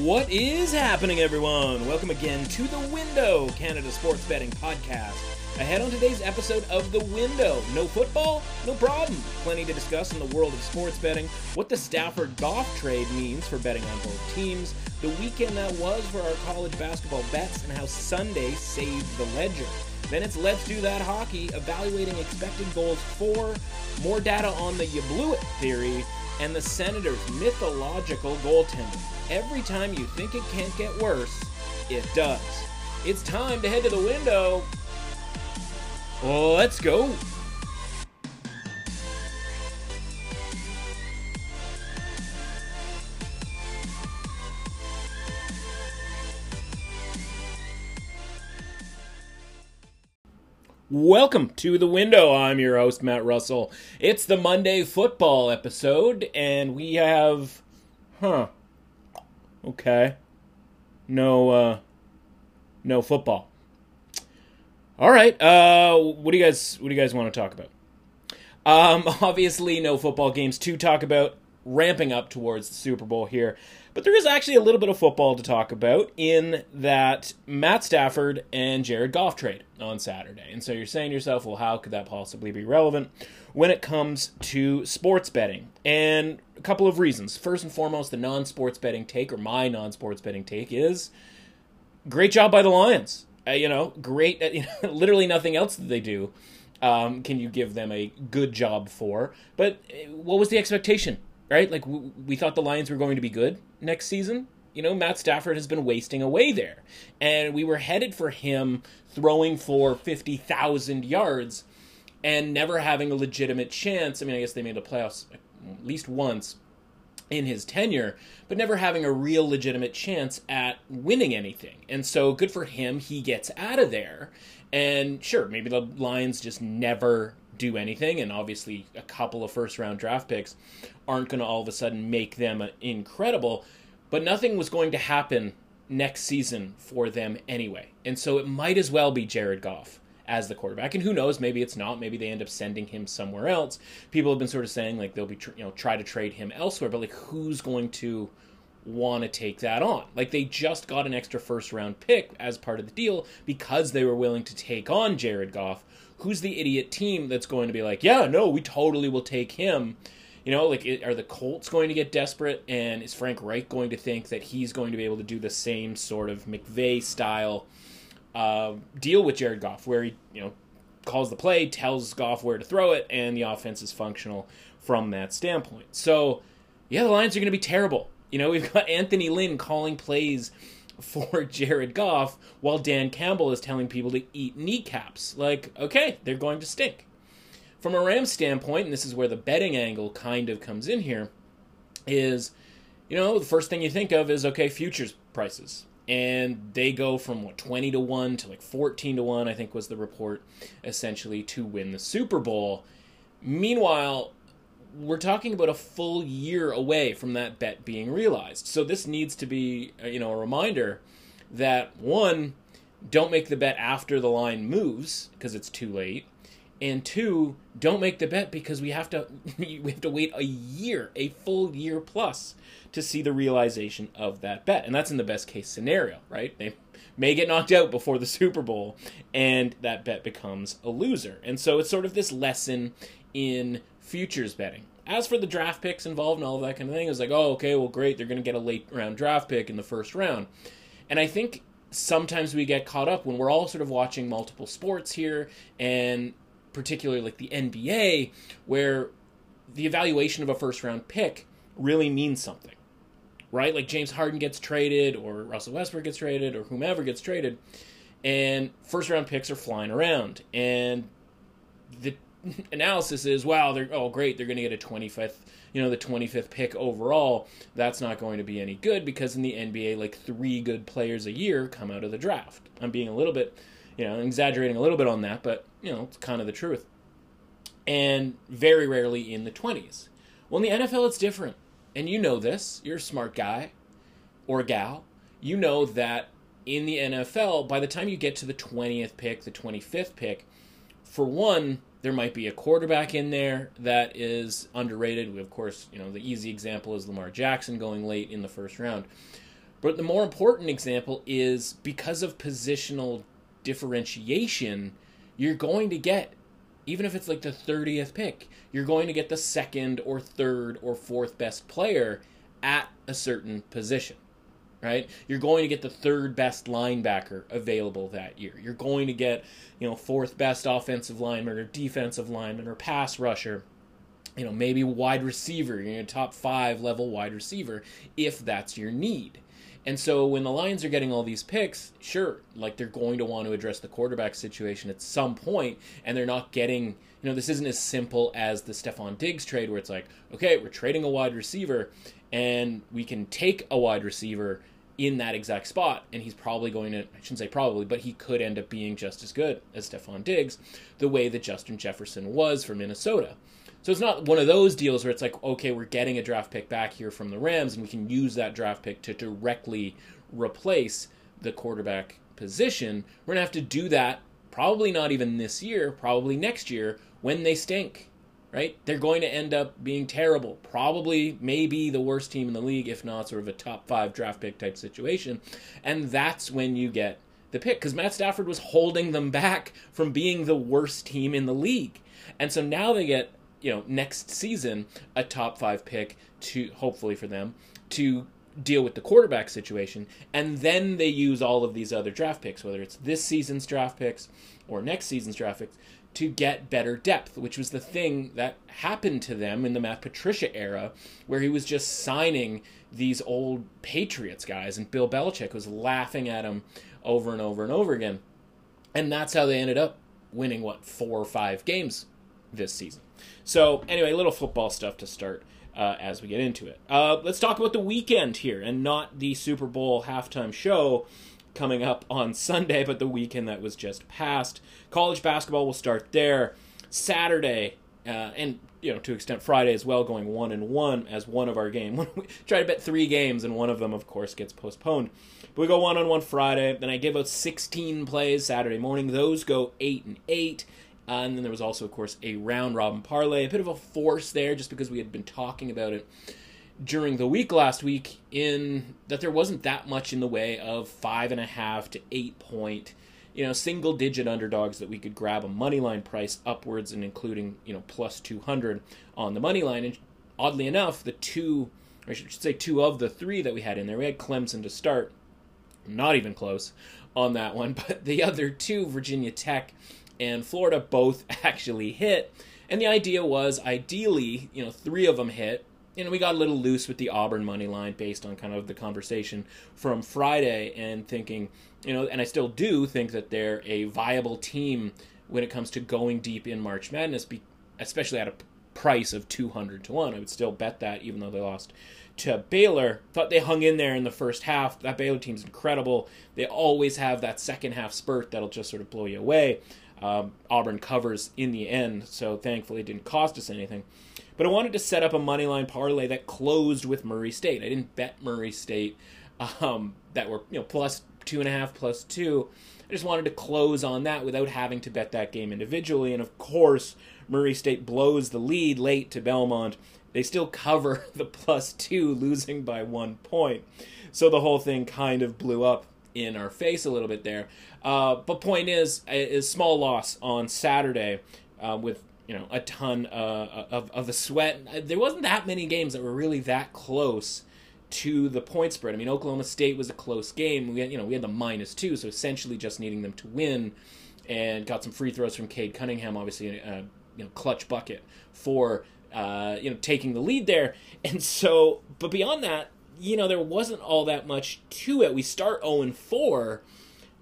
What is happening, everyone? Welcome again to The Window, Canada Sports Betting Podcast. Ahead on today's episode of The Window. No football? No problem. Plenty to discuss in the world of sports betting, what the Stafford Goff trade means for betting on both teams, the weekend that was for our college basketball bets, and how Sunday saved the ledger. Then it's Let's Do That Hockey, evaluating expected goals for, more data on the you blew it theory, and the Senators' mythological goaltending. Every time you think it can't get worse, it does. It's time to head to the window. Let's go. Welcome to the window. I'm your host, Matt Russell. It's the Monday football episode, and we have. Huh. Okay. No, uh. No football. All right. Uh, what do you guys What do you guys want to talk about? Um, obviously, no football games to talk about. Ramping up towards the Super Bowl here, but there is actually a little bit of football to talk about in that Matt Stafford and Jared Goff trade on Saturday. And so you're saying to yourself, well, how could that possibly be relevant when it comes to sports betting? And a couple of reasons. First and foremost, the non-sports betting take, or my non-sports betting take, is great job by the Lions uh, you know, great. Uh, you know, literally nothing else that they do um, can you give them a good job for. But uh, what was the expectation, right? Like we, thought the Lions were going to be good next season. You know, Matt Stafford has been wasting away there, and we were headed for him throwing for fifty thousand yards and never having a legitimate chance. I mean, I guess they made the playoffs at least once in his tenure, but never having a real legitimate chance at winning anything. And so good for him, he gets out of there. And sure, maybe the Lions just never do anything, and obviously a couple of first round draft picks aren't going to all of a sudden make them incredible, but nothing was going to happen next season for them anyway. And so it might as well be Jared Goff as the quarterback. And who knows? Maybe it's not. Maybe they end up sending him somewhere else. People have been sort of saying like they'll be you know try to trade him elsewhere, but like who's going to want to take that on? Like they just got an extra first round pick as part of the deal because they were willing to take on Jared Goff. Who's the idiot team that's going to be like, yeah, no, we totally will take him? You know, like, are the Colts going to get desperate? And is Frank Reich going to think that he's going to be able to do the same sort of McVay style uh, deal with Jared Goff, where he you know calls the play, tells Goff where to throw it, and the offense is functional from that standpoint. So yeah, the Lions are going to be terrible. You know, we've got Anthony Lynn calling plays for Jared Goff while Dan Campbell is telling people to eat kneecaps. Like, okay, they're going to stink. From a Rams standpoint, and this is where the betting angle kind of comes in here, is you know, the first thing you think of is okay, futures prices and they go from what 20 to 1 to like 14 to 1 i think was the report essentially to win the super bowl meanwhile we're talking about a full year away from that bet being realized so this needs to be uh, you know a reminder that one don't make the bet after the line moves because it's too late and two don't make the bet because we have to we have to wait a year a full year plus to see the realization of that bet. And that's in the best case scenario, right? They may get knocked out before the Super Bowl and that bet becomes a loser. And so it's sort of this lesson in futures betting. As for the draft picks involved and all of that kind of thing, it was like, oh, okay, well, great, they're going to get a late round draft pick in the first round. And I think sometimes we get caught up when we're all sort of watching multiple sports here, and particularly like the NBA, where the evaluation of a first round pick really means something right? Like James Harden gets traded, or Russell Westbrook gets traded, or whomever gets traded, and first round picks are flying around, and the analysis is, wow, they're oh great, they're going to get a 25th, you know, the 25th pick overall. That's not going to be any good because in the NBA, like three good players a year come out of the draft. I'm being a little bit, you know, exaggerating a little bit on that, but you know, it's kind of the truth. And very rarely in the 20s. Well, in the NFL, it's different and you know this, you're a smart guy or gal, you know that in the NFL, by the time you get to the 20th pick, the 25th pick, for one, there might be a quarterback in there that is underrated. We, of course, you know, the easy example is Lamar Jackson going late in the first round. But the more important example is because of positional differentiation, you're going to get, even if it's like the 30th pick, you're going to get the second or third or fourth best player at a certain position right? You're going to get the third best linebacker available that year. You're going to get, you know, fourth best offensive lineman or defensive lineman or pass rusher. You know, maybe wide receiver, you're a top five level wide receiver if that's your need. And so when the Lions are getting all these picks, sure, like they're going to want to address the quarterback situation at some point, and they're not getting, you know, this isn't as simple as the Stefon Diggs trade where it's like, okay, we're trading a wide receiver, and we can take a wide receiver in that exact spot, and he's probably going to, I shouldn't say probably, but he could end up being just as good as Stefon Diggs, the way that Justin Jefferson was for Minnesota. So it's not one of those deals where it's like, okay, we're getting a draft pick back here from the Rams, and we can use that draft pick to directly replace the quarterback position. We're going to have to do that probably not even this year, probably next year when they stink, right? They're going to end up being terrible. Probably, maybe the worst team in the league, if not sort of a top five draft pick type situation. And that's when you get the pick because Matt Stafford was holding them back from being the worst team in the league. And so now they get you know next season a top five pick to hopefully for them to deal with the quarterback situation and then they use all of these other draft picks whether it's this season's draft picks or next season's draft picks to get better depth which was the thing that happened to them in the Matt Patricia era where he was just signing these old Patriots guys and Bill Belichick was laughing at him over and over and over again. And that's how they ended up winning what four or five games this season. So, anyway, little football stuff to start uh, as we get into it. Uh, let's talk about the weekend here and not the Super Bowl halftime show coming up on Sunday, but the weekend that was just passed. College basketball will start there. Saturday, uh, and you know to extent Friday as well, going one and one as one of our game. we try to bet three games, and one of them, of course, gets postponed. But we go one on one Friday. Then I give out 16 plays Saturday morning. Those go eight and eight. Uh, and then there was also, of course, a round robin parlay. A bit of a force there, just because we had been talking about it during the week last week, in that there wasn't that much in the way of five and a half to eight point, you know, single digit underdogs that we could grab a money line price upwards and including, you know, plus 200 on the money line. And oddly enough, the two, I should say two of the three that we had in there, we had Clemson to start, not even close on that one, but the other two, Virginia Tech and Florida both actually hit. And the idea was ideally, you know, three of them hit. You know, we got a little loose with the Auburn money line based on kind of the conversation from Friday and thinking, you know, and I still do think that they're a viable team when it comes to going deep in March Madness, especially at a price of 200 to 1. I would still bet that even though they lost to Baylor. Thought they hung in there in the first half. That Baylor team's incredible. They always have that second half spurt that'll just sort of blow you away. Um, Auburn covers in the end, so thankfully it didn't cost us anything. But I wanted to set up a money line parlay that closed with Murray State. I didn't bet Murray State um, that were you know plus two and a half, plus two. I just wanted to close on that without having to bet that game individually. And of course, Murray State blows the lead late to Belmont. They still cover the plus two, losing by one point. So the whole thing kind of blew up in our face a little bit there. Uh, but point is, is small loss on Saturday uh, with you know a ton uh, of of the sweat. There wasn't that many games that were really that close to the point spread. I mean, Oklahoma State was a close game. We had, you know we had the minus two, so essentially just needing them to win, and got some free throws from Cade Cunningham, obviously a uh, you know clutch bucket for uh, you know taking the lead there. And so, but beyond that, you know, there wasn't all that much to it. We start 0 and 4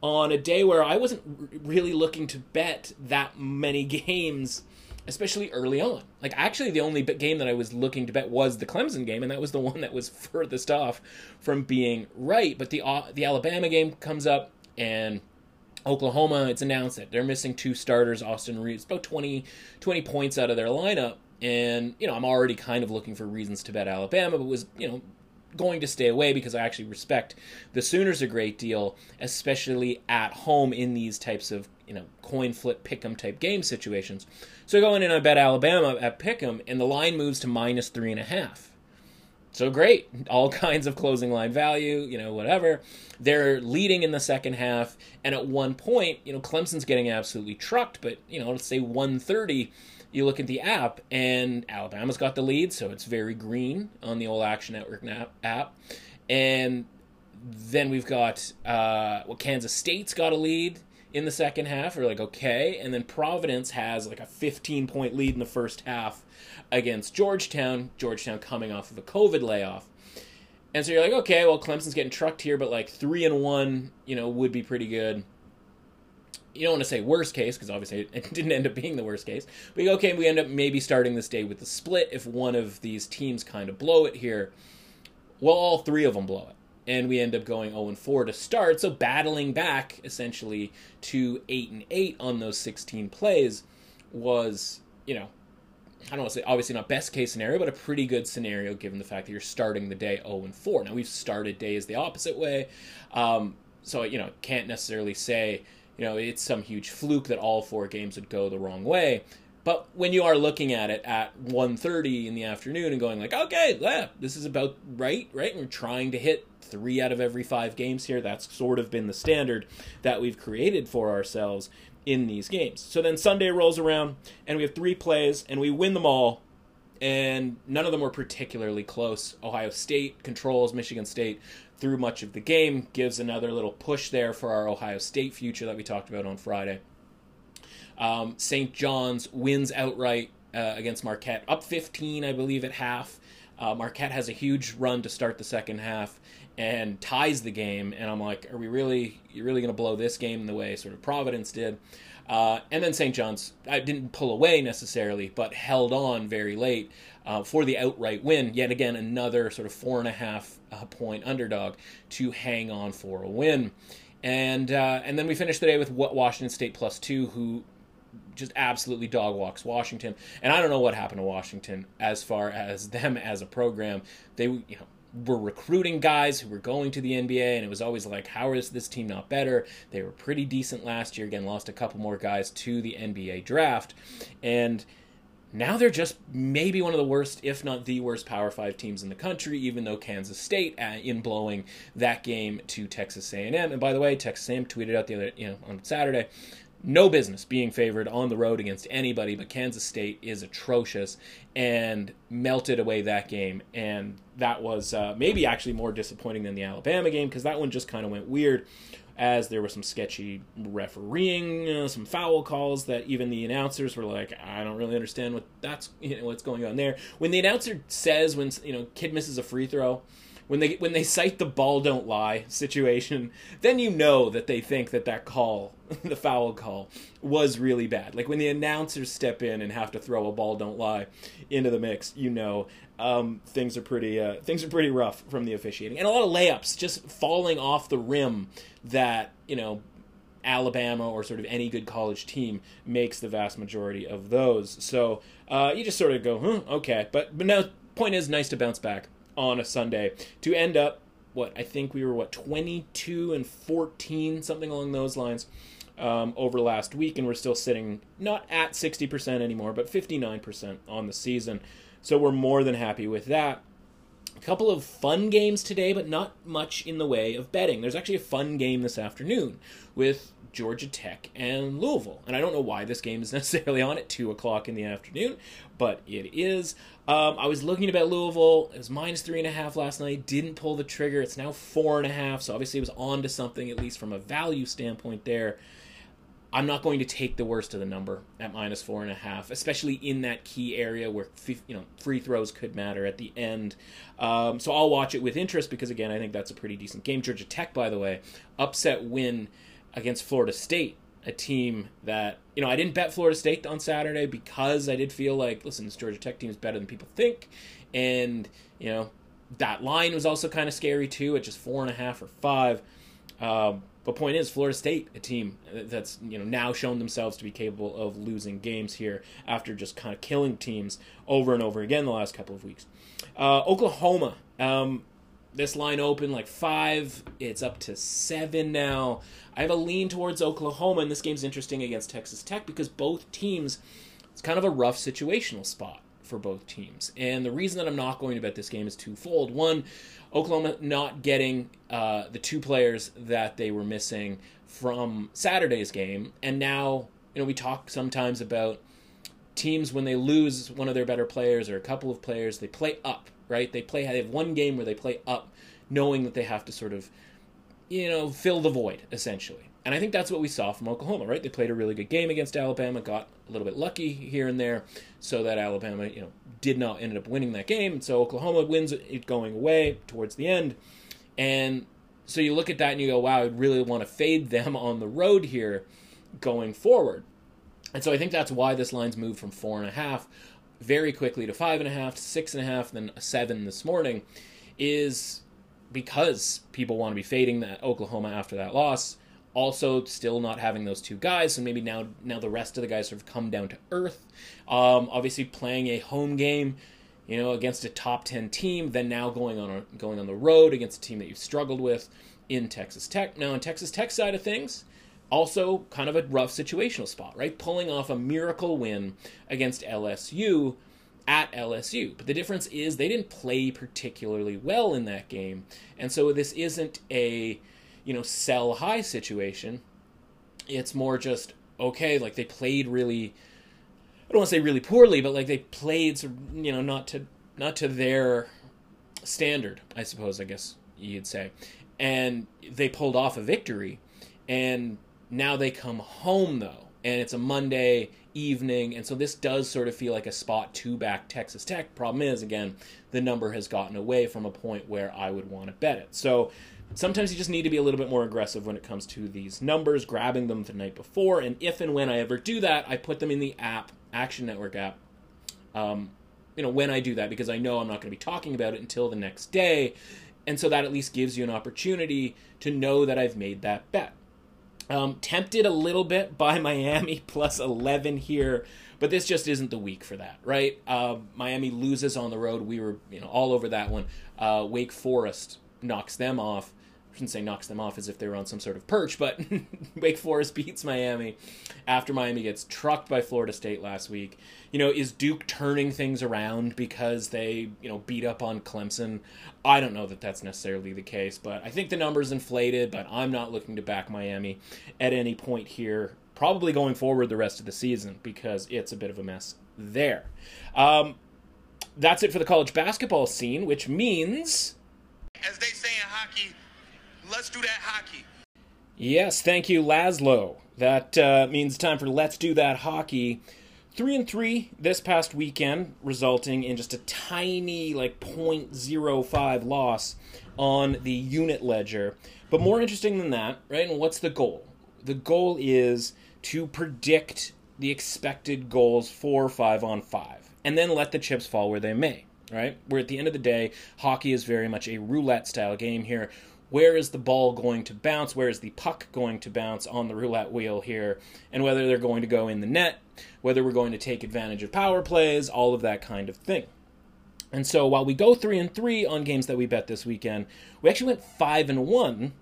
on a day where I wasn't really looking to bet that many games, especially early on. Like, actually, the only game that I was looking to bet was the Clemson game, and that was the one that was furthest off from being right. But the uh, the Alabama game comes up, and Oklahoma, it's announced that they're missing two starters, Austin Reaves, about 20, 20 points out of their lineup. And, you know, I'm already kind of looking for reasons to bet Alabama, but was, you know, going to stay away because I actually respect the Sooners a great deal, especially at home in these types of you know coin flip pick'em type game situations. So going in, and I bet Alabama at pick'em, and the line moves to minus three and a half. So great, all kinds of closing line value, you know, whatever. They're leading in the second half, and at one point, you know, Clemson's getting absolutely trucked, but you know, let's say 130 you look at the app and Alabama's got the lead, so it's very green on the old Action Network app. And then we've got uh, well, Kansas State's got a lead in the second half. We're like, okay. And then Providence has like a 15 point lead in the first half against Georgetown. Georgetown coming off of a COVID layoff. And so you're like, okay, well, Clemson's getting trucked here, but like three and one, you know, would be pretty good you don't want to say worst case because obviously it didn't end up being the worst case. But okay, we end up maybe starting this day with the split if one of these teams kind of blow it here. Well, all three of them blow it, and we end up going 0 and 4 to start. So battling back essentially to 8 and 8 on those 16 plays was, you know, I don't want to say obviously not best case scenario, but a pretty good scenario given the fact that you're starting the day 0 and 4. Now we've started days the opposite way, um, so you know can't necessarily say you know, it's some huge fluke that all four games would go the wrong way. But when you are looking at it at 1.30 in the afternoon and going like, okay, yeah, this is about right, right? And we're trying to hit three out of every five games here. That's sort of been the standard that we've created for ourselves in these games. So then Sunday rolls around and we have three plays and we win them all. And none of them were particularly close. Ohio State controls Michigan State through much of the game, gives another little push there for our Ohio State future that we talked about on Friday. Um, St. John's wins outright uh, against Marquette, up 15, I believe, at half. Uh, Marquette has a huge run to start the second half and ties the game. And I'm like, are we really, you're really going to blow this game the way sort of Providence did? Uh, and then St. John's, I didn't pull away necessarily, but held on very late uh, for the outright win. Yet again, another sort of four and a half uh, point underdog to hang on for a win. And uh, and then we finished the day with Washington State plus two, who just absolutely dog walks Washington. And I don't know what happened to Washington as far as them as a program. They you know were recruiting guys who were going to the NBA, and it was always like, how is this team not better? They were pretty decent last year. Again, lost a couple more guys to the NBA draft, and now they're just maybe one of the worst, if not the worst, Power Five teams in the country. Even though Kansas State uh, in blowing that game to Texas A&M, and by the way, Texas A&M tweeted out the other, you know, on Saturday, no business being favored on the road against anybody, but Kansas State is atrocious and melted away that game, and that was uh, maybe actually more disappointing than the Alabama game because that one just kind of went weird as there was some sketchy refereeing, uh, some foul calls that even the announcers were like, I don't really understand what that's you know, what's going on there. When the announcer says when you know kid misses a free throw, when they when they cite the ball don't lie situation, then you know that they think that that call, the foul call, was really bad. Like when the announcers step in and have to throw a ball don't lie into the mix, you know um, things are pretty uh, things are pretty rough from the officiating, and a lot of layups just falling off the rim that you know Alabama or sort of any good college team makes the vast majority of those. So uh, you just sort of go, okay. But but now point is nice to bounce back on a Sunday to end up what I think we were what 22 and 14 something along those lines um, over last week, and we're still sitting not at 60% anymore, but 59% on the season. So we're more than happy with that. A couple of fun games today, but not much in the way of betting. There's actually a fun game this afternoon with Georgia Tech and Louisville. And I don't know why this game is necessarily on at 2 o'clock in the afternoon, but it is. Um, I was looking about Louisville. It was minus 3.5 last night. Didn't pull the trigger. It's now 4.5. So obviously it was on to something, at least from a value standpoint there. I'm not going to take the worst of the number at minus four and a half, especially in that key area where you know free throws could matter at the end. Um, so I'll watch it with interest because again, I think that's a pretty decent game. Georgia Tech, by the way, upset win against Florida State, a team that you know I didn't bet Florida State on Saturday because I did feel like listen, this Georgia Tech team is better than people think, and you know that line was also kind of scary too at just four and a half or five. Um, but point is, Florida State, a team that's you know now shown themselves to be capable of losing games here after just kind of killing teams over and over again the last couple of weeks. Uh, Oklahoma, um, this line opened like five. It's up to seven now. I have a lean towards Oklahoma, and this game's interesting against Texas Tech because both teams, it's kind of a rough situational spot for both teams. And the reason that I'm not going to bet this game is twofold. One, Oklahoma not getting uh, the two players that they were missing from Saturday's game, and now you know we talk sometimes about teams when they lose one of their better players or a couple of players, they play up, right? They play they have one game where they play up, knowing that they have to sort of you know fill the void essentially. And I think that's what we saw from Oklahoma, right? They played a really good game against Alabama, got a little bit lucky here and there, so that Alabama, you know, did not end up winning that game. So Oklahoma wins it going away towards the end. And so you look at that and you go, wow, I really want to fade them on the road here going forward. And so I think that's why this line's moved from four and a half very quickly to five and a half six and a half, then a seven this morning, is because people want to be fading that Oklahoma after that loss also still not having those two guys so maybe now now the rest of the guys sort of come down to earth. Um, obviously playing a home game you know against a top 10 team then now going on a, going on the road against a team that you've struggled with in Texas Tech. Now in Texas Tech side of things also kind of a rough situational spot right pulling off a miracle win against LSU at LSU. But the difference is they didn't play particularly well in that game. And so this isn't a you know, sell high situation. It's more just okay, like they played really I don't want to say really poorly, but like they played you know, not to not to their standard, I suppose, I guess you'd say. And they pulled off a victory and now they come home though, and it's a Monday evening, and so this does sort of feel like a spot to back Texas Tech. Problem is, again, the number has gotten away from a point where I would want to bet it. So sometimes you just need to be a little bit more aggressive when it comes to these numbers, grabbing them the night before. And if and when I ever do that, I put them in the app, Action Network app. Um, you know, when I do that, because I know I'm not going to be talking about it until the next day. And so that at least gives you an opportunity to know that I've made that bet. Um, tempted a little bit by Miami plus 11 here, but this just isn't the week for that, right? Uh, Miami loses on the road. We were, you know, all over that one. Uh, Wake Forest knocks them off shouldn't say knocks them off as if they were on some sort of perch, but Wake Forest beats Miami after Miami gets trucked by Florida State last week. You know, is Duke turning things around because they, you know, beat up on Clemson? I don't know that that's necessarily the case, but I think the number's inflated, but I'm not looking to back Miami at any point here, probably going forward the rest of the season because it's a bit of a mess there. Um, that's it for the college basketball scene, which means. As they say in hockey, Let's do that hockey. Yes, thank you, Laszlo. That uh, means time for Let's Do That Hockey. Three and three this past weekend, resulting in just a tiny, like 0.05 loss on the unit ledger. But more interesting than that, right? And what's the goal? The goal is to predict the expected goals for five on five, and then let the chips fall where they may right? Where at the end of the day, hockey is very much a roulette style game here where is the ball going to bounce? Where is the puck going to bounce on the roulette wheel here? And whether they're going to go in the net, whether we're going to take advantage of power plays, all of that kind of thing. And so while we go three and three on games that we bet this weekend, we actually went five and one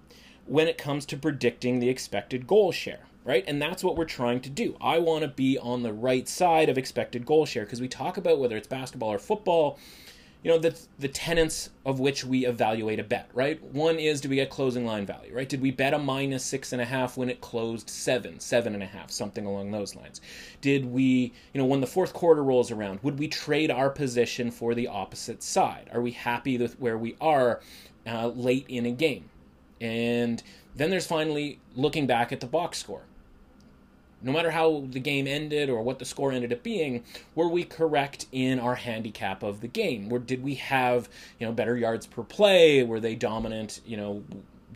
when it comes to predicting the expected goal share, right? And that's what we're trying to do. I want to be on the right side of expected goal share because we talk about whether it's basketball or football you know the the tenets of which we evaluate a bet right? One is do we get closing line value right? Did we bet a minus six and a half when it closed seven seven and a half something along those lines? Did we you know when the fourth quarter rolls around would we trade our position for the opposite side? Are we happy with where we are uh, late in a game? And then there's finally looking back at the box score no matter how the game ended or what the score ended up being, were we correct in our handicap of the game? Or did we have, you know, better yards per play? Were they dominant, you know,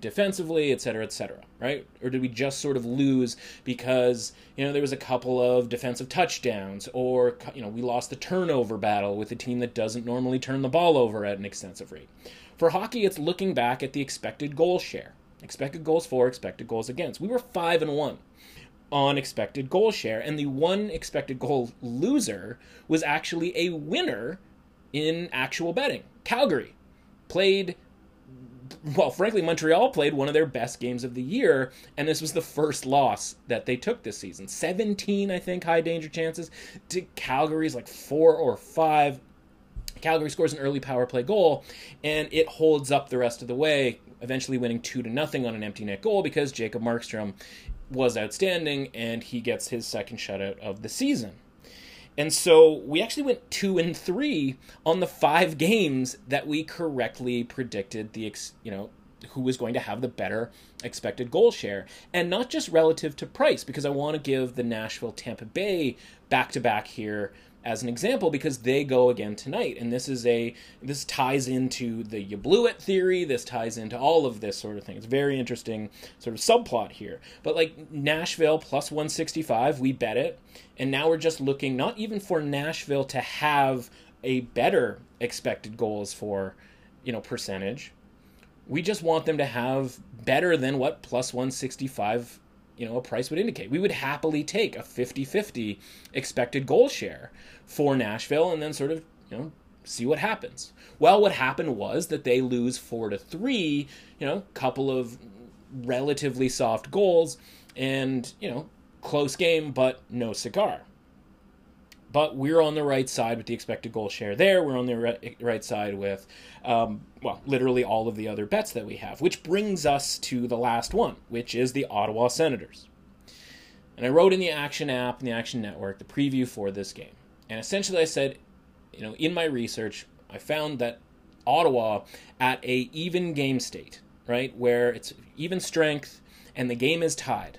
defensively, et cetera, et cetera, right? Or did we just sort of lose because, you know, there was a couple of defensive touchdowns or, you know, we lost the turnover battle with a team that doesn't normally turn the ball over at an extensive rate? For hockey, it's looking back at the expected goal share. Expected goals for, expected goals against. We were 5 and 1 on expected goal share. And the one expected goal loser was actually a winner in actual betting. Calgary played well, frankly, Montreal played one of their best games of the year, and this was the first loss that they took this season. 17, I think, high danger chances to Calgary's like four or five. Calgary scores an early power play goal, and it holds up the rest of the way, eventually winning two to nothing on an empty net goal because Jacob Markstrom was outstanding and he gets his second shutout of the season. And so we actually went two and three on the five games that we correctly predicted the ex, you know who was going to have the better expected goal share, and not just relative to price, because I want to give the Nashville Tampa Bay back to back here as an example because they go again tonight and this is a this ties into the you blew it theory this ties into all of this sort of thing. It's very interesting sort of subplot here. But like nashville plus 165 we bet it and now we're just looking not even for nashville to have a better expected goals for you know percentage. We just want them to have better than what plus 165 you know a price would indicate. We would happily take a 50-50 expected goal share for Nashville and then sort of, you know, see what happens. Well, what happened was that they lose 4 to 3, you know, couple of relatively soft goals and, you know, close game but no cigar. But we're on the right side with the expected goal share there. We're on the right side with, um, well, literally all of the other bets that we have, which brings us to the last one, which is the Ottawa Senators. And I wrote in the Action app and the Action Network the preview for this game. And essentially, I said, you know, in my research, I found that Ottawa at a even game state, right, where it's even strength and the game is tied,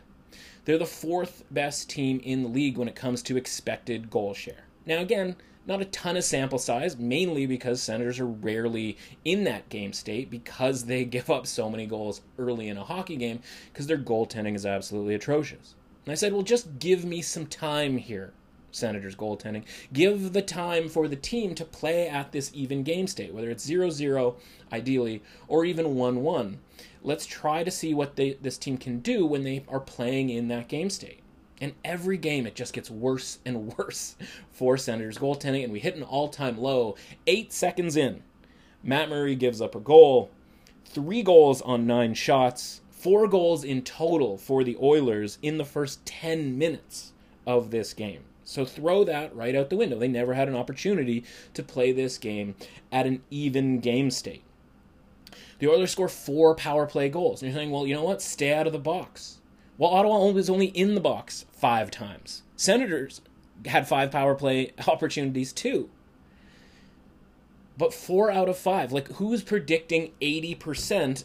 they're the fourth best team in the league when it comes to expected goal share. Now, again, not a ton of sample size, mainly because Senators are rarely in that game state because they give up so many goals early in a hockey game because their goaltending is absolutely atrocious. And I said, well, just give me some time here, Senators goaltending. Give the time for the team to play at this even game state, whether it's 0 0, ideally, or even 1 1. Let's try to see what they, this team can do when they are playing in that game state. And every game, it just gets worse and worse for Senators goaltending, and we hit an all time low eight seconds in. Matt Murray gives up a goal, three goals on nine shots, four goals in total for the Oilers in the first 10 minutes of this game. So throw that right out the window. They never had an opportunity to play this game at an even game state. The Oilers score four power play goals. And you're saying, well, you know what? Stay out of the box. Well, Ottawa was only in the box five times. Senators had five power play opportunities too. But four out of five. Like, who's predicting 80%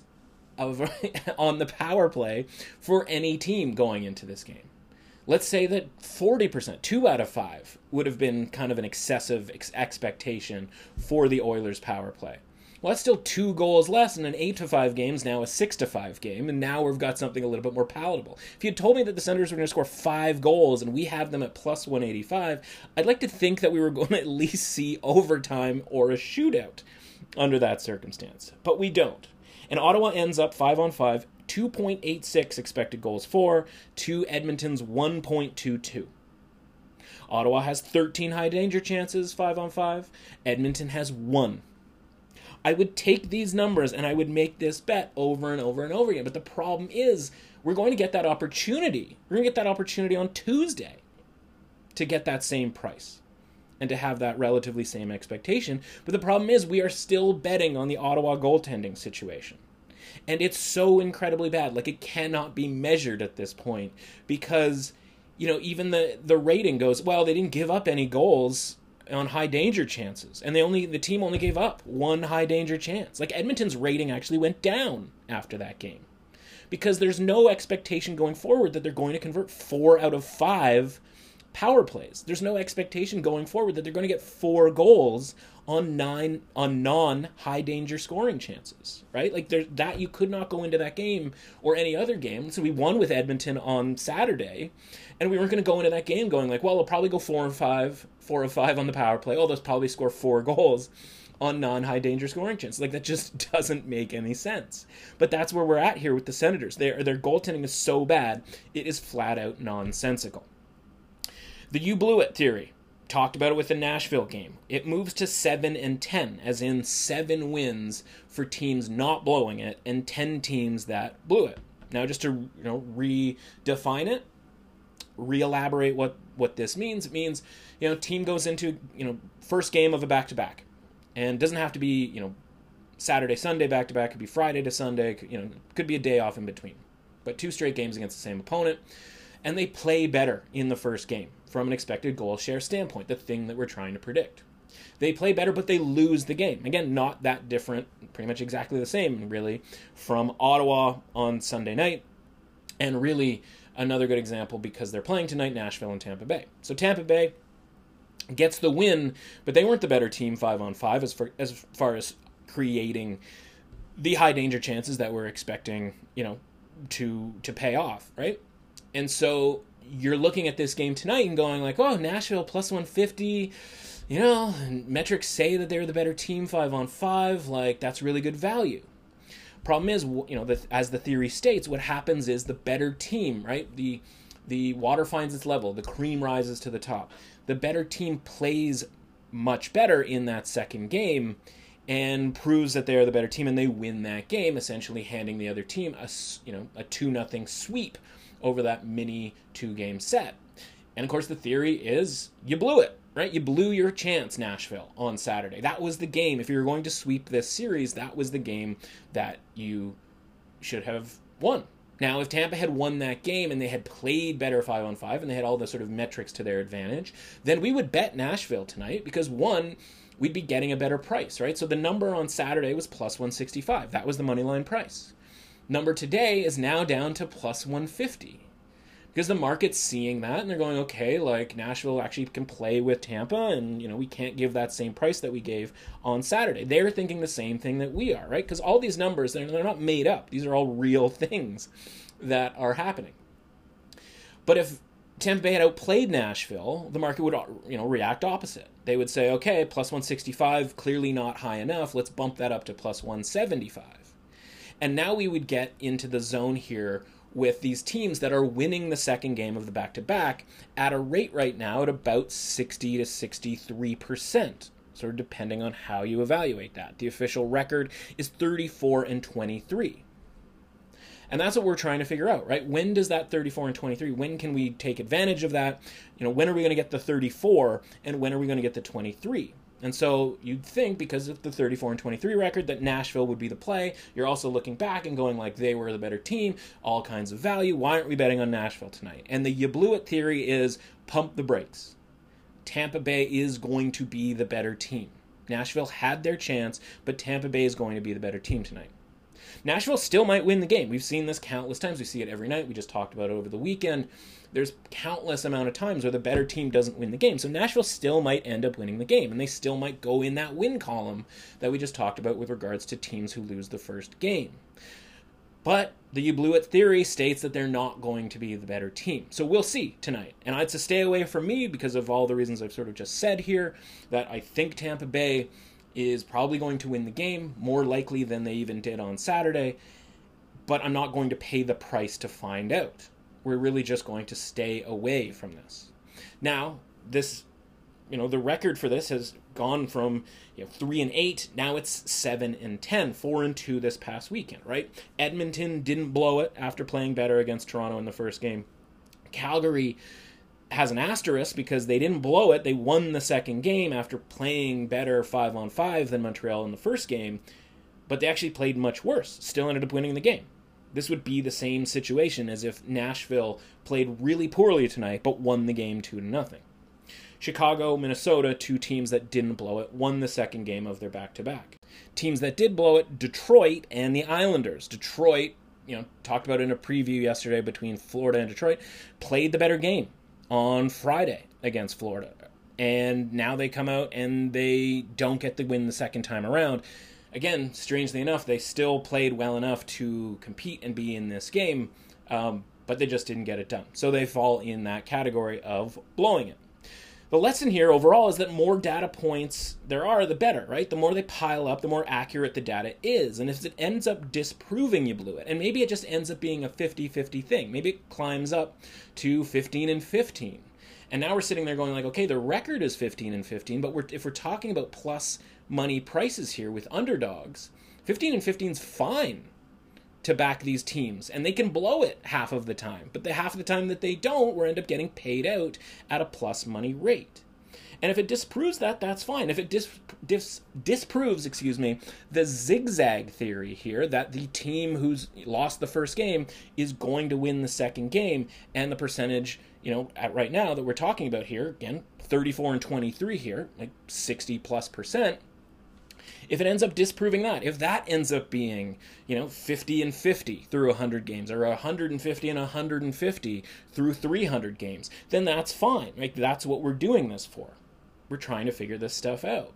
of on the power play for any team going into this game? Let's say that 40%, two out of five, would have been kind of an excessive ex- expectation for the Oilers' power play. Well, that's still two goals less in an eight to five games, now a six to five game, and now we've got something a little bit more palatable. If you had told me that the Senators were going to score five goals and we have them at plus 185, I'd like to think that we were going to at least see overtime or a shootout under that circumstance. But we don't. And Ottawa ends up five on five 2.86 expected goals for to Edmonton's 1.22. Ottawa has 13 high danger chances, 5 on 5. Edmonton has 1. I would take these numbers and I would make this bet over and over and over again. But the problem is, we're going to get that opportunity. We're going to get that opportunity on Tuesday to get that same price and to have that relatively same expectation. But the problem is, we are still betting on the Ottawa goaltending situation and it's so incredibly bad. Like it cannot be measured at this point because you know even the the rating goes well they didn't give up any goals on high danger chances. And they only the team only gave up one high danger chance. Like edmonton's rating actually went down after that game. Because there's no expectation going forward that they're going to convert 4 out of 5 power plays there's no expectation going forward that they're going to get 4 goals on nine on non high danger scoring chances, right? Like there that you could not go into that game or any other game. So we won with Edmonton on Saturday, and we weren't going to go into that game going like, well, we'll probably go four and five, four or five on the power play. Oh, they'll probably score four goals on non high danger scoring chances. Like that just doesn't make any sense. But that's where we're at here with the Senators. Their their goaltending is so bad, it is flat out nonsensical. The you blew it theory talked about it with the Nashville game. It moves to 7 and 10, as in 7 wins for teams not blowing it and 10 teams that blew it. Now just to, you know, redefine it, re-elaborate what what this means, it means, you know, team goes into, you know, first game of a back-to-back. And doesn't have to be, you know, Saturday, Sunday back to back, could be Friday to Sunday, you know, could be a day off in between. But two straight games against the same opponent and they play better in the first game from an expected goal share standpoint, the thing that we're trying to predict. They play better, but they lose the game. Again, not that different, pretty much exactly the same, really, from Ottawa on Sunday night, and really another good example because they're playing tonight Nashville and Tampa Bay. So Tampa Bay gets the win, but they weren't the better team five on five as far as, far as creating the high danger chances that we're expecting, you know, to to pay off, right? And so you're looking at this game tonight and going like, oh, Nashville plus 150. You know, metrics say that they're the better team five on five. Like that's really good value. Problem is, you know, the, as the theory states, what happens is the better team, right? The the water finds its level, the cream rises to the top. The better team plays much better in that second game and proves that they are the better team and they win that game essentially handing the other team a you know a 2 nothing sweep over that mini two game set. And of course, the theory is you blew it, right? You blew your chance, Nashville, on Saturday. That was the game. If you were going to sweep this series, that was the game that you should have won. Now, if Tampa had won that game and they had played better 5 on 5 and they had all the sort of metrics to their advantage, then we would bet Nashville tonight because one, we'd be getting a better price, right? So the number on Saturday was plus 165. That was the money line price number today is now down to plus 150 because the market's seeing that and they're going okay like nashville actually can play with tampa and you know we can't give that same price that we gave on saturday. They're thinking the same thing that we are right? Because all these numbers they're, they're not made up. These are all real things that are happening. But if tampa bay had outplayed nashville the market would you know react opposite. They would say okay plus 165 clearly not high enough. Let's bump that up to plus 175 and now we would get into the zone here with these teams that are winning the second game of the back to back at a rate right now at about 60 to 63%, sort of depending on how you evaluate that. The official record is 34 and 23. And that's what we're trying to figure out, right? When does that 34 and 23, when can we take advantage of that? You know, when are we going to get the 34 and when are we going to get the 23? And so you'd think because of the 34 and 23 record that Nashville would be the play. You're also looking back and going like they were the better team, all kinds of value. Why aren't we betting on Nashville tonight? And the you blew it theory is pump the brakes. Tampa Bay is going to be the better team. Nashville had their chance, but Tampa Bay is going to be the better team tonight. Nashville still might win the game. We've seen this countless times. We see it every night. We just talked about it over the weekend there's countless amount of times where the better team doesn't win the game. So Nashville still might end up winning the game, and they still might go in that win column that we just talked about with regards to teams who lose the first game. But the you blew it theory states that they're not going to be the better team. So we'll see tonight. And I'd say stay away from me because of all the reasons I've sort of just said here that I think Tampa Bay is probably going to win the game, more likely than they even did on Saturday. But I'm not going to pay the price to find out we're really just going to stay away from this. Now, this, you know, the record for this has gone from you know three and eight. Now it's seven and ten, four and two this past weekend. Right? Edmonton didn't blow it after playing better against Toronto in the first game. Calgary has an asterisk because they didn't blow it. They won the second game after playing better five on five than Montreal in the first game, but they actually played much worse. Still ended up winning the game. This would be the same situation as if Nashville played really poorly tonight but won the game 2 to nothing. Chicago, Minnesota, two teams that didn't blow it, won the second game of their back to back. Teams that did blow it, Detroit and the Islanders. Detroit, you know, talked about in a preview yesterday between Florida and Detroit, played the better game on Friday against Florida. And now they come out and they don't get the win the second time around again, strangely enough, they still played well enough to compete and be in this game, um, but they just didn't get it done. So they fall in that category of blowing it. The lesson here overall is that more data points there are, the better, right? The more they pile up, the more accurate the data is. And if it ends up disproving you blew it, and maybe it just ends up being a 50 50 thing, maybe it climbs up to 15 and 15. And now we're sitting there going like, okay, the record is 15 and 15, but we're, if we're talking about plus money prices here with underdogs, 15 and 15 is fine to back these teams, and they can blow it half of the time. But the half of the time that they don't, we end up getting paid out at a plus money rate. And if it disproves that, that's fine. If it dis, dis, disproves, excuse me, the zigzag theory here that the team who's lost the first game is going to win the second game, and the percentage, you know, at right now that we're talking about here, again, 34 and 23 here, like 60 plus percent. If it ends up disproving that, if that ends up being, you know, 50 and 50 through 100 games or 150 and 150 through 300 games, then that's fine. Like that's what we're doing this for. We're trying to figure this stuff out.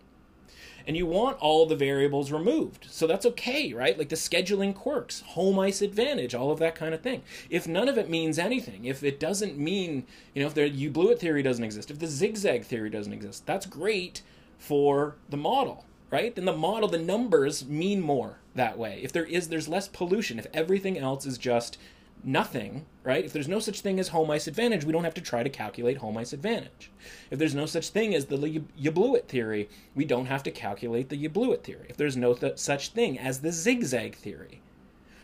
And you want all the variables removed. So that's okay, right? Like the scheduling quirks, home ice advantage, all of that kind of thing. If none of it means anything, if it doesn't mean, you know, if the you blew it theory doesn't exist, if the zigzag theory doesn't exist, that's great for the model, right? Then the model, the numbers mean more that way. If there is, there's less pollution. If everything else is just nothing, right? If there's no such thing as home ice advantage, we don't have to try to calculate home ice advantage. If there's no such thing as the you, blew it theory, we don't have to calculate the you blew it theory. If there's no th- such thing as the zigzag theory,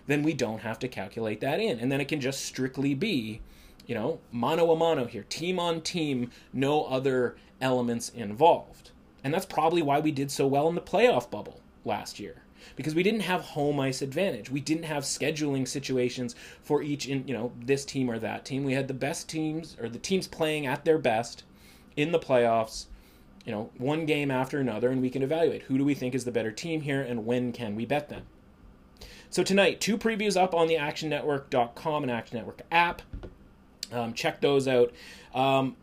then we don't have to calculate that in. And then it can just strictly be, you know, mano a mano here, team on team, no other elements involved. And that's probably why we did so well in the playoff bubble last year because we didn't have home ice advantage. We didn't have scheduling situations for each in, you know, this team or that team. We had the best teams or the teams playing at their best in the playoffs, you know, one game after another and we can evaluate who do we think is the better team here and when can we bet them. So tonight, two previews up on the actionnetwork.com and Action Network app. Um, check those out. Um,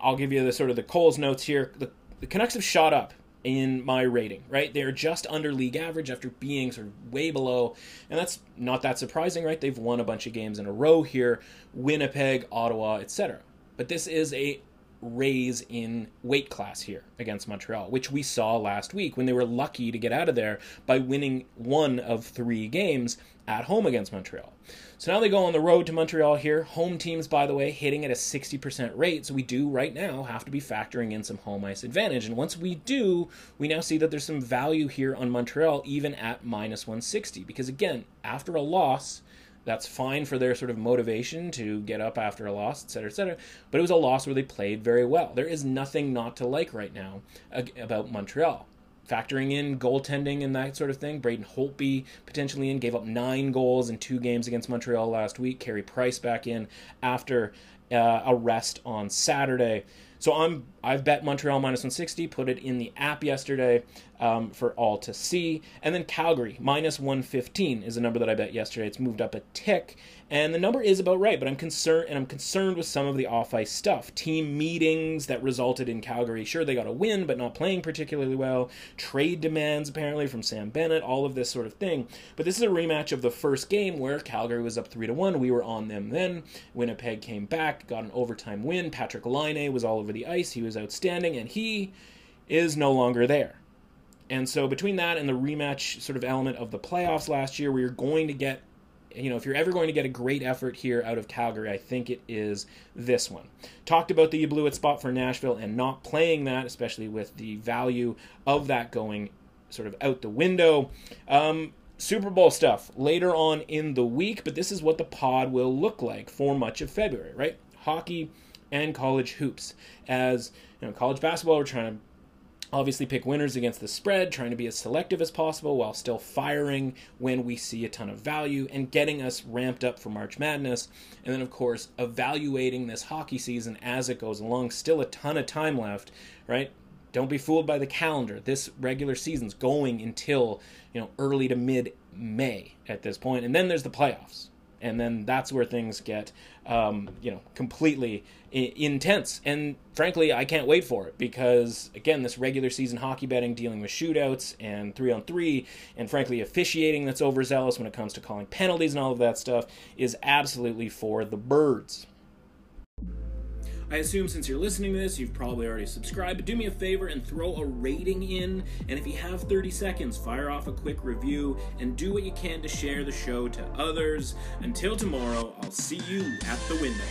I'll give you the sort of the Coles notes here. The, the Canucks have shot up in my rating, right? They're just under league average after being sort of way below. And that's not that surprising, right? They've won a bunch of games in a row here Winnipeg, Ottawa, etc. But this is a raise in weight class here against Montreal, which we saw last week when they were lucky to get out of there by winning one of three games at home against Montreal. So now they go on the road to Montreal here. Home teams, by the way, hitting at a 60% rate. So we do right now have to be factoring in some home ice advantage. And once we do, we now see that there's some value here on Montreal, even at minus 160. Because again, after a loss, that's fine for their sort of motivation to get up after a loss, et cetera, et cetera. But it was a loss where they played very well. There is nothing not to like right now about Montreal factoring in goaltending and that sort of thing. Braden Holtby potentially in, gave up nine goals in two games against Montreal last week. Carey Price back in after uh, a rest on Saturday. So I'm I've bet Montreal minus 160, put it in the app yesterday um, for all to see, and then Calgary minus 115 is a number that I bet yesterday. It's moved up a tick, and the number is about right, but I'm concerned and I'm concerned with some of the off ice stuff. Team meetings that resulted in Calgary. Sure, they got a win, but not playing particularly well. Trade demands apparently from Sam Bennett. All of this sort of thing. But this is a rematch of the first game where Calgary was up three to one. We were on them then. Winnipeg came back, got an overtime win. Patrick Laine was all over the ice. He was outstanding, and he is no longer there. And so between that and the rematch sort of element of the playoffs last year, we are going to get you know, if you're ever going to get a great effort here out of Calgary, I think it is this one. Talked about the you blew it spot for Nashville and not playing that, especially with the value of that going sort of out the window. Um, Super Bowl stuff later on in the week, but this is what the pod will look like for much of February, right? Hockey and college hoops. As you know, college basketball, we're trying to obviously pick winners against the spread, trying to be as selective as possible while still firing when we see a ton of value and getting us ramped up for March Madness. And then, of course, evaluating this hockey season as it goes along. Still a ton of time left, right? Don't be fooled by the calendar. This regular season's going until, you know, early to mid May at this point. And then there's the playoffs and then that's where things get um, you know completely I- intense. And frankly i can't wait for it because again this regular season hockey betting dealing with shootouts and three on three and frankly officiating that's overzealous when it comes to calling penalties and all of that stuff is absolutely for the birds I assume since you're listening to this, you've probably already subscribed, but do me a favor and throw a rating in. And if you have 30 seconds, fire off a quick review and do what you can to share the show to others. Until tomorrow, I'll see you at the window.